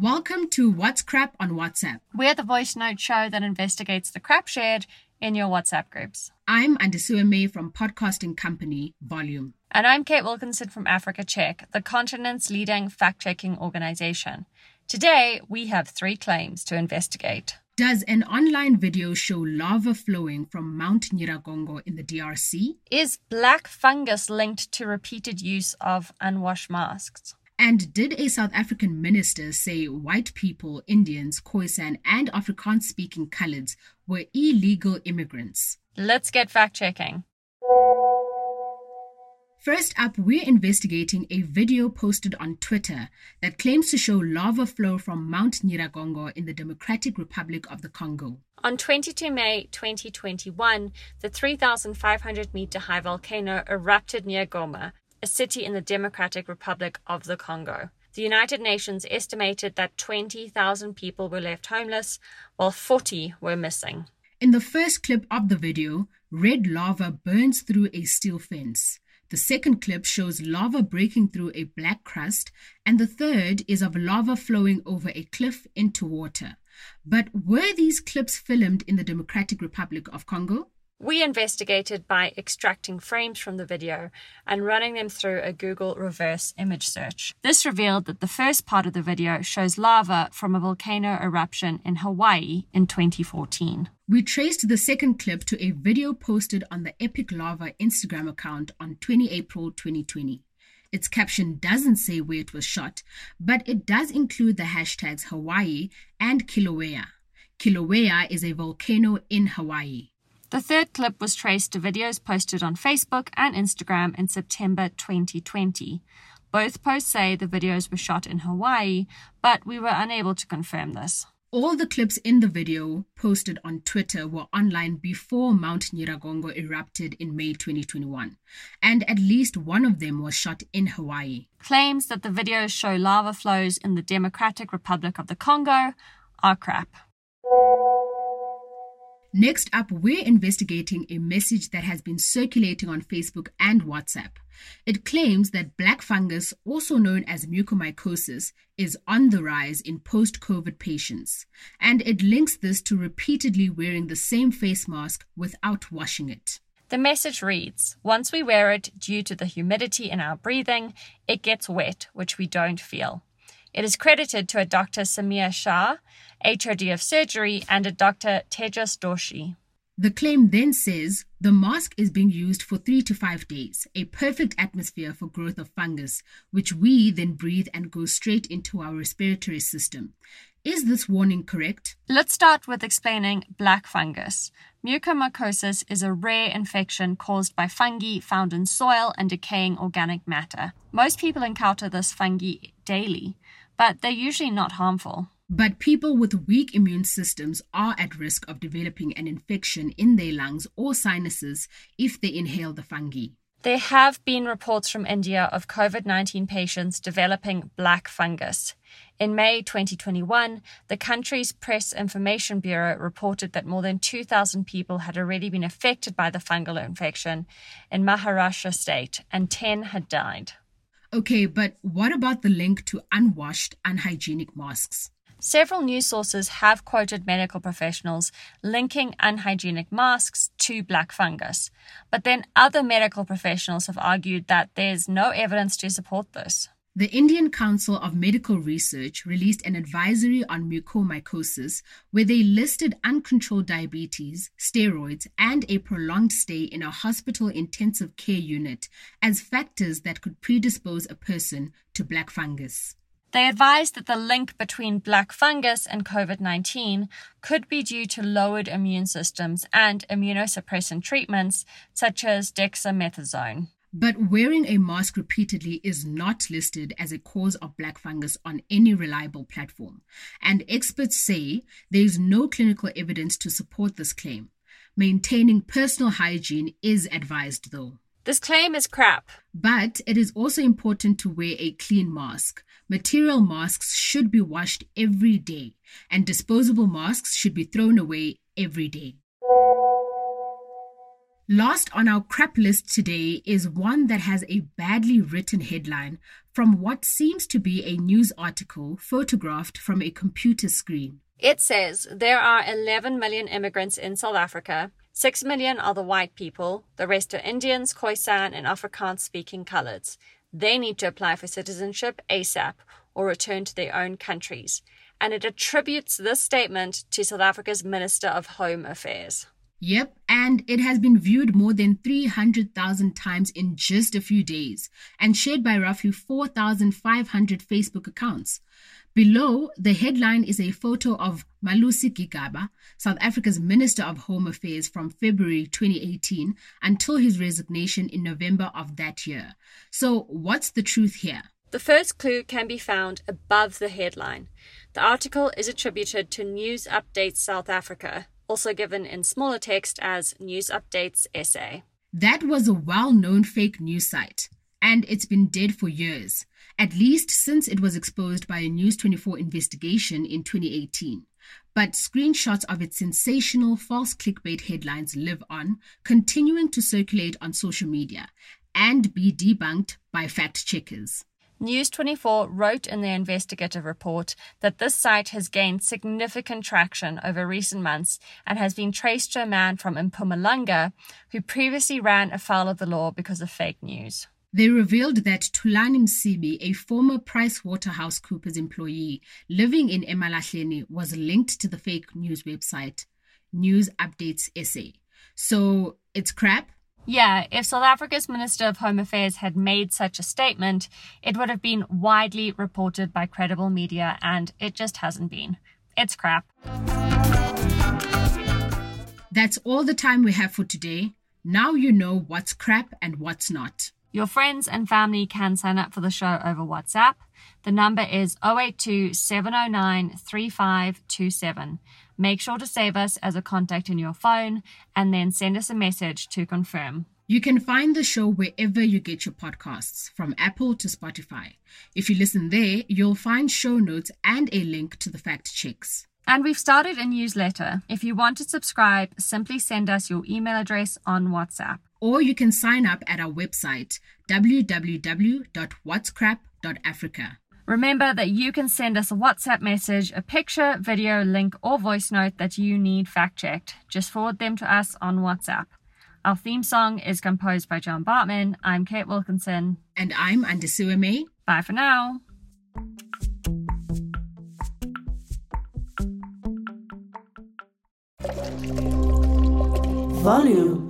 Welcome to What's Crap on WhatsApp. We're the voice note show that investigates the crap shared in your WhatsApp groups. I'm Andisiwe May from podcasting company Volume. And I'm Kate Wilkinson from Africa Check, the continent's leading fact checking organization. Today, we have three claims to investigate. Does an online video show lava flowing from Mount Nyiragongo in the DRC? Is black fungus linked to repeated use of unwashed masks? And did a South African minister say white people, Indians, Khoisan, and Afrikaans speaking coloureds were illegal immigrants? Let's get fact checking. First up, we're investigating a video posted on Twitter that claims to show lava flow from Mount Nyiragongo in the Democratic Republic of the Congo. On 22 May 2021, the 3,500 meter high volcano erupted near Goma, a city in the Democratic Republic of the Congo. The United Nations estimated that 20,000 people were left homeless, while 40 were missing. In the first clip of the video, red lava burns through a steel fence. The second clip shows lava breaking through a black crust, and the third is of lava flowing over a cliff into water. But were these clips filmed in the Democratic Republic of Congo? We investigated by extracting frames from the video and running them through a Google reverse image search. This revealed that the first part of the video shows lava from a volcano eruption in Hawaii in 2014. We traced the second clip to a video posted on the Epic Lava Instagram account on 20 April 2020. Its caption doesn't say where it was shot, but it does include the hashtags Hawaii and Kilauea. Kilauea is a volcano in Hawaii. The third clip was traced to videos posted on Facebook and Instagram in September 2020. Both posts say the videos were shot in Hawaii, but we were unable to confirm this. All the clips in the video posted on Twitter were online before Mount Nyiragongo erupted in May 2021, and at least one of them was shot in Hawaii. Claims that the videos show lava flows in the Democratic Republic of the Congo are crap. Next up, we're investigating a message that has been circulating on Facebook and WhatsApp. It claims that black fungus, also known as mucormycosis, is on the rise in post COVID patients, and it links this to repeatedly wearing the same face mask without washing it. The message reads Once we wear it, due to the humidity in our breathing, it gets wet, which we don't feel. It is credited to a Dr. Samir Shah, HOD of surgery, and a Dr. Tejas Doshi. The claim then says the mask is being used for three to five days, a perfect atmosphere for growth of fungus, which we then breathe and go straight into our respiratory system. Is this warning correct? Let's start with explaining black fungus. Mucormycosis is a rare infection caused by fungi found in soil and decaying organic matter. Most people encounter this fungi daily but they're usually not harmful. But people with weak immune systems are at risk of developing an infection in their lungs or sinuses if they inhale the fungi. There have been reports from India of COVID 19 patients developing black fungus. In May 2021, the country's Press Information Bureau reported that more than 2,000 people had already been affected by the fungal infection in Maharashtra state and 10 had died. Okay, but what about the link to unwashed, unhygienic masks? Several news sources have quoted medical professionals linking unhygienic masks to black fungus, but then other medical professionals have argued that there's no evidence to support this. The Indian Council of Medical Research released an advisory on mucormycosis where they listed uncontrolled diabetes, steroids, and a prolonged stay in a hospital intensive care unit as factors that could predispose a person to black fungus. They advised that the link between black fungus and COVID 19 could be due to lowered immune systems and immunosuppressant treatments such as dexamethasone. But wearing a mask repeatedly is not listed as a cause of black fungus on any reliable platform, and experts say there is no clinical evidence to support this claim. Maintaining personal hygiene is advised, though. This claim is crap. But it is also important to wear a clean mask. Material masks should be washed every day, and disposable masks should be thrown away every day. Last on our crap list today is one that has a badly written headline from what seems to be a news article photographed from a computer screen. It says there are 11 million immigrants in South Africa. 6 million are the white people, the rest are Indians, Khoisan, and Afrikaans speaking coloureds. They need to apply for citizenship ASAP or return to their own countries. And it attributes this statement to South Africa's Minister of Home Affairs. Yep, and it has been viewed more than 300,000 times in just a few days and shared by roughly 4,500 Facebook accounts. Below, the headline is a photo of Malusi Gigaba, South Africa's Minister of Home Affairs from February 2018 until his resignation in November of that year. So, what's the truth here? The first clue can be found above the headline. The article is attributed to News Updates South Africa, also given in smaller text as News Updates SA. That was a well known fake news site, and it's been dead for years, at least since it was exposed by a News 24 investigation in 2018. But screenshots of its sensational false clickbait headlines live on, continuing to circulate on social media and be debunked by fact checkers. News 24 wrote in their investigative report that this site has gained significant traction over recent months and has been traced to a man from Mpumalanga who previously ran afoul of the law because of fake news. They revealed that Tulani Msibi, a former PricewaterhouseCoopers employee living in Emalahleni, was linked to the fake news website News Updates SA. So it's crap, yeah, if South Africa's Minister of Home Affairs had made such a statement, it would have been widely reported by credible media, and it just hasn't been. It's crap. That's all the time we have for today. Now you know what's crap and what's not. Your friends and family can sign up for the show over WhatsApp. The number is 082 709 3527. Make sure to save us as a contact in your phone and then send us a message to confirm. You can find the show wherever you get your podcasts, from Apple to Spotify. If you listen there, you'll find show notes and a link to the fact checks. And we've started a newsletter. If you want to subscribe, simply send us your email address on WhatsApp. Or you can sign up at our website, www.whatscrap.africa. Remember that you can send us a WhatsApp message, a picture, video, link, or voice note that you need fact checked. Just forward them to us on WhatsApp. Our theme song is composed by John Bartman. I'm Kate Wilkinson. And I'm Andisiwe May. Bye for now. Volume.